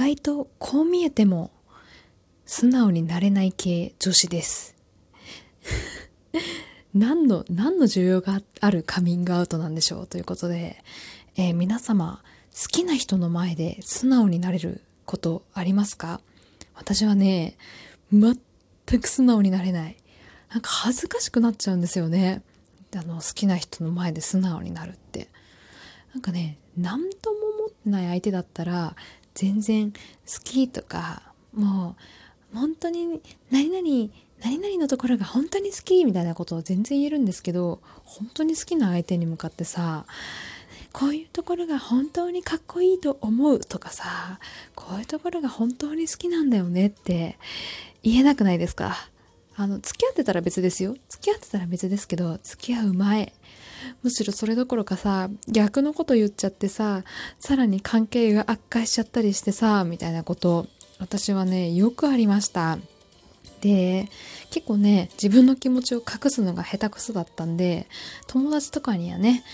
外とこう見えても素直になれない系女子です。何の、何の需要があるカミングアウトなんでしょうということで、えー、皆様、好きな人の前で素直になれることありますか？私はね、全く素直になれない。なんか恥ずかしくなっちゃうんですよね。あの、好きな人の前で素直になるって。なんかね、何とも思ってない相手だったら、全然好きとか、もう、本当に何々、何々のところが本当に好きみたいなことを全然言えるんですけど、本当に好きな相手に向かってさ、こういうところが本当にかっこいいと思うとかさ、こういうところが本当に好きなんだよねって言えなくないですか？あの、付き合ってたら別ですよ。付き合ってたら別ですけど、付き合う前。むしろそれどころかさ、逆のこと言っちゃってさ、さらに関係が悪化しちゃったりしてさ、みたいなこと、私はね、よくありました。で、結構ね、自分の気持ちを隠すのが下手くそだったんで、友達とかにはね、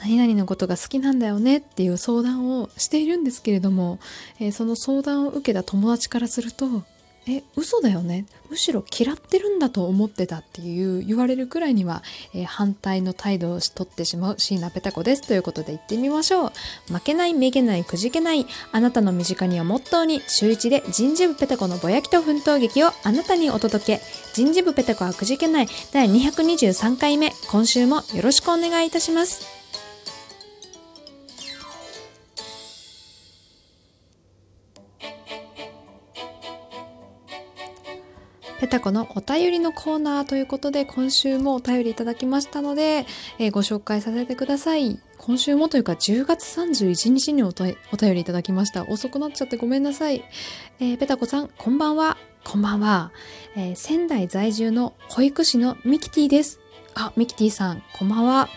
何々のことが好きなんだよねっていう相談をしているんですけれども、えー、その相談を受けた友達からすると、え、嘘だよね。むしろ嫌ってるんだと思ってたっていう言われるくらいには、えー、反対の態度をとってしまう椎名ペタ子です。ということで言ってみましょう。負けない、めげない、くじけない。あなたの身近にはモットーに、週一で人事部ペタ子のぼやきと奮闘劇をあなたにお届け。人事部ペタ子はくじけない第223回目。今週もよろしくお願いいたします。ペタコのお便りのコーナーということで、今週もお便りいただきましたので、えー、ご紹介させてください。今週もというか10月31日にお便りいただきました。遅くなっちゃってごめんなさい。えー、ペタコさん、こんばんは。こんばんは。えー、仙台在住の保育士のミキティです。あ、ミキティさん、こんばんは。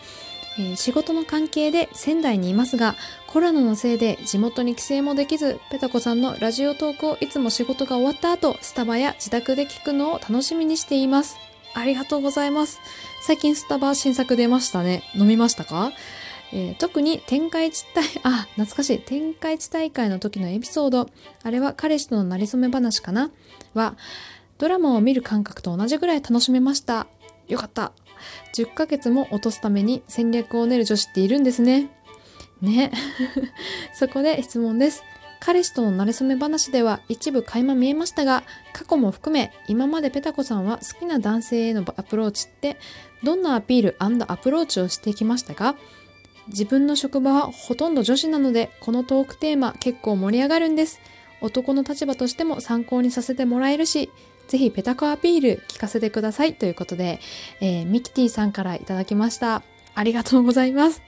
えー、仕事の関係で仙台にいますが、コロナのせいで地元に帰省もできず、ペタコさんのラジオトークをいつも仕事が終わった後、スタバや自宅で聞くのを楽しみにしています。ありがとうございます。最近スタバ新作出ましたね。飲みましたか？えー、特に天下一大、あ、懐かしい。天下一大会の時のエピソード。あれは彼氏とのなりそめ話かな？は、ドラマを見る感覚と同じぐらい楽しめました。よかった。10ヶ月も落とすために戦略を練る女子っているんですね。ね。そこで質問です。彼氏との馴れ初め話では一部垣間見えましたが、過去も含め今までペタコさんは好きな男性へのアプローチってどんなアピールアプローチをしてきましたか？自分の職場はほとんど女子なので、このトークテーマ結構盛り上がるんです。男の立場としても参考にさせてもらえるし、ぜひペタコアピール聞かせてくださいということで、えー、ミキティさんからいただきました。ありがとうございます。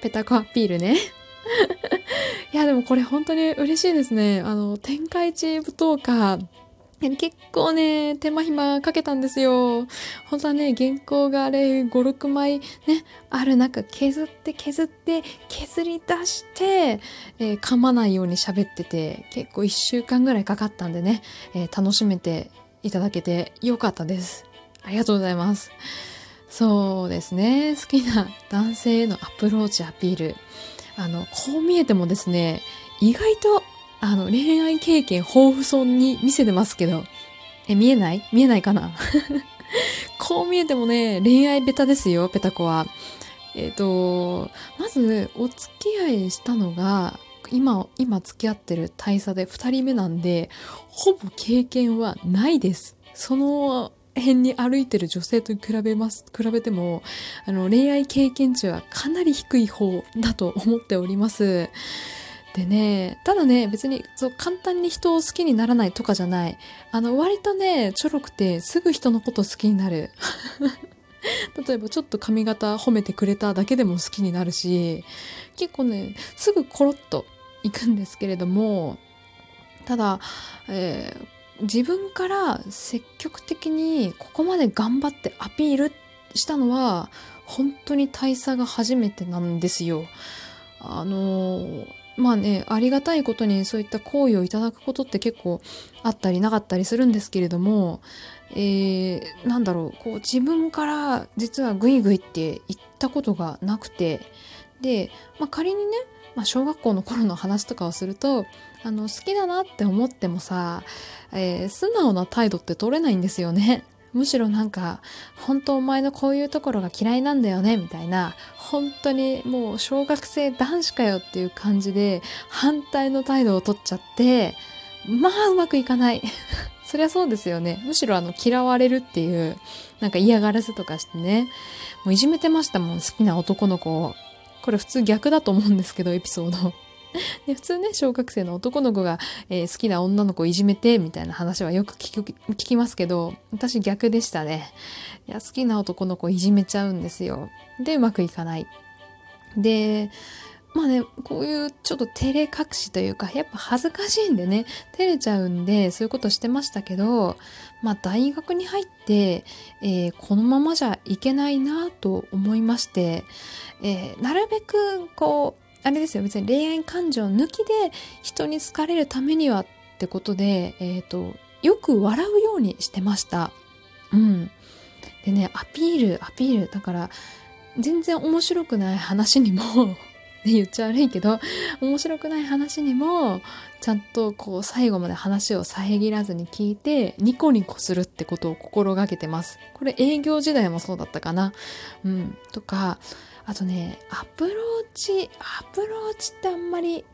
ペタコアピールね。いや、でもこれ本当に嬉しいですね。あの、天下一舞踏家、結構ね、手間暇かけたんですよ。本当はね、原稿があれ、5、6枚ね、ある中、削って削って、削り出して、えー、噛まないように喋ってて、結構1週間ぐらいかかったんでね、えー、楽しめていただけてよかったです。ありがとうございます。そうですね。好きな男性へのアプローチ、アピール。あの、こう見えてもですね、意外と、あの、恋愛経験豊富そうに見せてますけど、え、見えない？見えないかな？こう見えてもね、恋愛ベタですよ、ペタコは。えっ、ー、と、まず、お付き合いしたのが、今、今付き合ってる大佐で二人目なんで、ほぼ経験はないです。その辺に歩いてる女性と比べます、比べても、あの、恋愛経験値はかなり低い方だと思っております。でね、ただね、別にそう簡単に人を好きにならないとかじゃない。あの、割とね、ちょろくてすぐ人のこと好きになる。例えばちょっと髪型褒めてくれただけでも好きになるし、結構ね、すぐコロッと行くんですけれども、ただ、えー自分から積極的にここまで頑張ってアピールしたのは本当に大佐が初めてなんですよ。あのまあね、ありがたいことにそういった行為をいただくことって結構あったりなかったりするんですけれども、えー、なんだろう、こう自分から実はグイグイって言ったことがなくて、で、まあ、仮にね、まあ、小学校の頃の話とかをするとあの好きだなって思ってもさ、えー、素直な態度って取れないんですよね。むしろなんか、本当お前のこういうところが嫌いなんだよね、みたいな、本当にもう小学生男子かよっていう感じで、反対の態度を取っちゃって、まあうまくいかない。そりゃそうですよね。むしろあの嫌われるっていう、なんか嫌がらせとかしてね、もういじめてましたもん、好きな男の子を。これ普通逆だと思うんですけど、エピソード。で普通ね、小学生の男の子が、えー、好きな女の子をいじめて、みたいな話はよく聞く聞きますけど、私逆でしたね。いや、好きな男の子をいじめちゃうんですよ。で、うまくいかない。で、まあね、こういうちょっと照れ隠しというか、やっぱ恥ずかしいんでね、照れちゃうんで、そういうことしてましたけど、まあ大学に入って、えー、このままじゃいけないなと思いまして、えー、なるべくこう、あれですよ、別に恋愛感情抜きで人に好かれるためにはってことで、えっ、ー、と、よく笑うようにしてました。うん。でね、アピール、アピール。だから、全然面白くない話にも言っちゃ悪いけど、面白くない話にも、ちゃんとこう最後まで話を遮らずに聞いて、ニコニコするってことを心がけてます。これ営業時代もそうだったかな。うん。とか、あとね、アプローチ、アプローチってあんまり、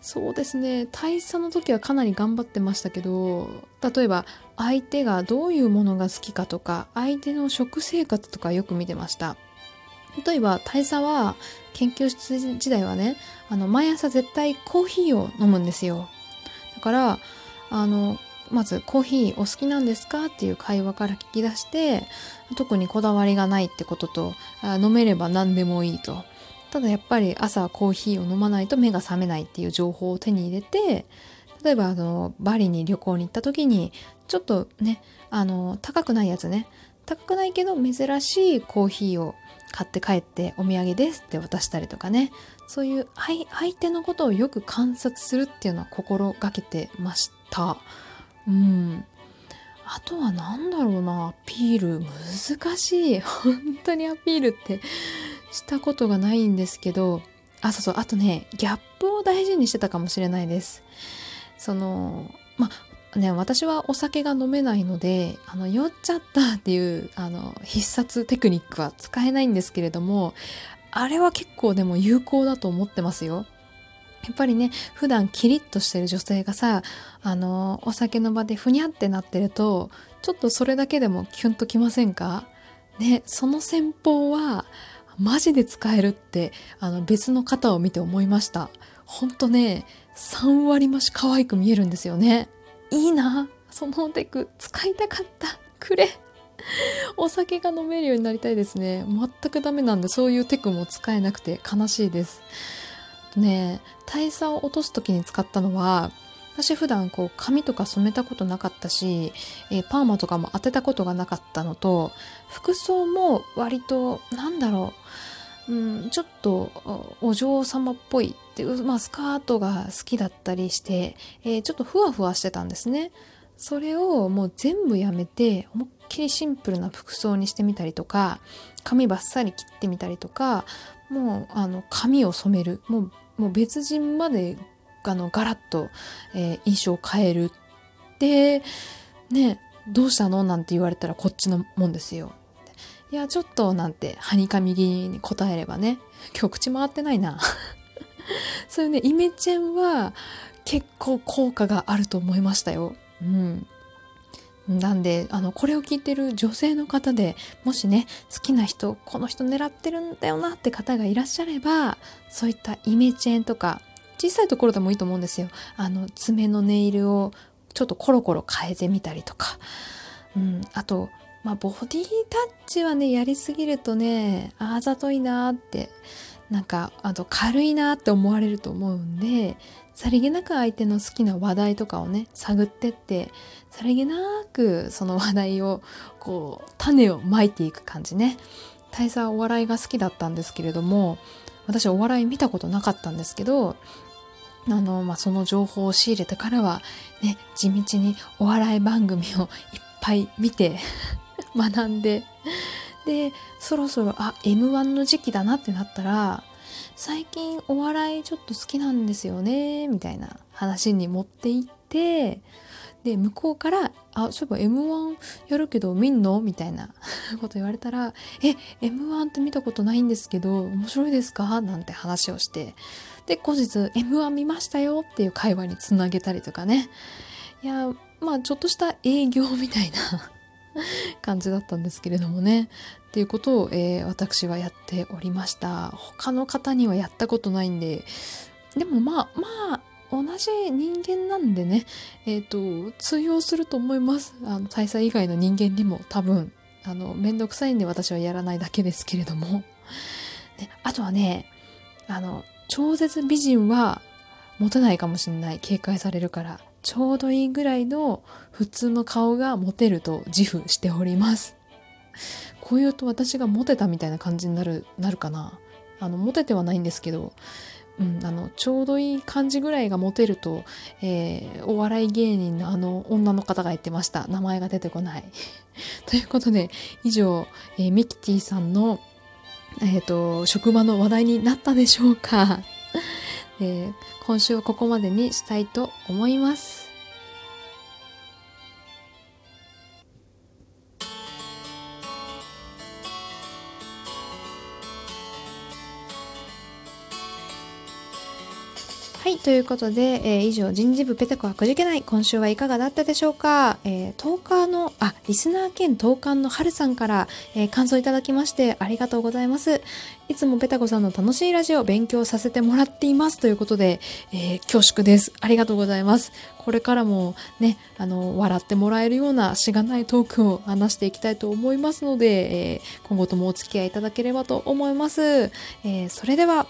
そうですね、大佐の時はかなり頑張ってましたけど、例えば相手がどういうものが好きかとか、相手の食生活とかよく見てました。例えば大佐は研究室時代はね、あの、毎朝絶対コーヒーを飲むんですよ。だから、あの、まずコーヒーお好きなんですかっていう会話から聞き出して特にこだわりがないってことと飲めれば何でもいいとただやっぱり朝コーヒーを飲まないと目が覚めないっていう情報を手に入れて例えばあのバリに旅行に行った時にちょっとねあの高くないやつね高くないけど珍しいコーヒーを買って帰ってお土産ですって渡したりとかね。そういう相手のことをよく観察するっていうのは心がけてました。うん。あとは何だろうな。アピール難しい。本当にアピールってしたことがないんですけど。あそうそう。あとねギャップを大事にしてたかもしれないです。そのまあね私はお酒が飲めないのであの酔っちゃったっていうあの必殺テクニックは使えないんですけれどもあれは結構でも有効だと思ってますよやっぱりね、普段キリッとしてる女性がさ、あの、お酒の場でふにゃってなってると、ちょっとそれだけでもキュンときませんか？ね、その戦法は、マジで使えるって、あの、別の方を見て思いました。ほんとね、3割増し可愛く見えるんですよね。いいな。そのテク、使いたかった。くれ。お酒が飲めるようになりたいですね。全くダメなんで、そういうテクも使えなくて悲しいです。ね大差を落とす時に使ったのは私普段こう髪とか染めたことなかったし、えー、パーマとかも当てたことがなかったのと服装も割となんだろう、うん、ちょっとお嬢様っぽいっていう、まあ、スカートが好きだったりして、えー、ちょっとふわふわしてたんですね。それをもう全部やめて思いっきりシンプルな服装にしてみたりとか髪バッサリ切ってみたりとかもうあの髪を染める。もうもう別人まであのガラッと、えー、印象を変える。でねどうしたの？なんて言われたらこっちのもんですよ。いやちょっとなんてはにかみ気に答えればね。今日口回ってないな。そういうねイメチェンは結構効果があると思いましたよ。うん。なんで、あの、これを聞いてる女性の方で、もしね、好きな人、この人狙ってるんだよなって方がいらっしゃれば、そういったイメチェンとか、小さいところでもいいと思うんですよ。あの、爪のネイルをちょっとコロコロ変えてみたりとか。うん、あと、まあ、ボディタッチはね、やりすぎるとね、あざといなって、なんか、あと軽いなって思われると思うんで、さりげなく相手の好きな話題とかをね探ってってさりげなくその話題をこう種をまいていく感じね。大佐はお笑いが好きだったんですけれども私お笑い見たことなかったんですけどあの、まあ、その情報を仕入れてからはね地道にお笑い番組をいっぱい見て学んででそろそろあ M1 の時期だなってなったら最近お笑いちょっと好きなんですよねみたいな話に持っていってで向こうから「あそういえば m 1やるけど見んの?」みたいな こと言われたら「え m 1って見たことないんですけど面白いですか?」なんて話をしてで後日「m 1見ましたよ」っていう会話につなげたりとかねいやまあちょっとした営業みたいな 感じだったんですけれどもねっていうことを、えー、私はやっておりました他の方にはやったことないんででもまあまあ同じ人間なんでね、えっ、ー、と、通用すると思います。あの、大佐以外の人間にも多分、あの、めんどくさいんで私はやらないだけですけれども。ね、あとはね、あの、超絶美人は持てないかもしれない。警戒されるから。ちょうどいいぐらいの普通の顔が持てると自負しております。こう言うと私がモテたみたいな感じになる、なるかな？あの、モテてはないんですけど、うん、あのちょうどいい感じぐらいがモテると、えー、お笑い芸人のあの女の方が言ってました名前が出てこない ということで以上、えー、ミキティさんの、えーと職場の話題になったでしょうか、えー、今週はここまでにしたいと思います。ということで、えー、以上、人事部ペテコはくじけない。今週はいかがだったでしょうか？えー、10日の、あ、リスナー兼10日の春さんから、えー、感想いただきましてありがとうございます。いつもペタコさんの楽しいラジオを勉強させてもらっていますということで、えー、恐縮です。ありがとうございます。これからもね、あの、笑ってもらえるようなしがないトークを話していきたいと思いますので、えー、今後ともお付き合いいただければと思います。えー、それでは、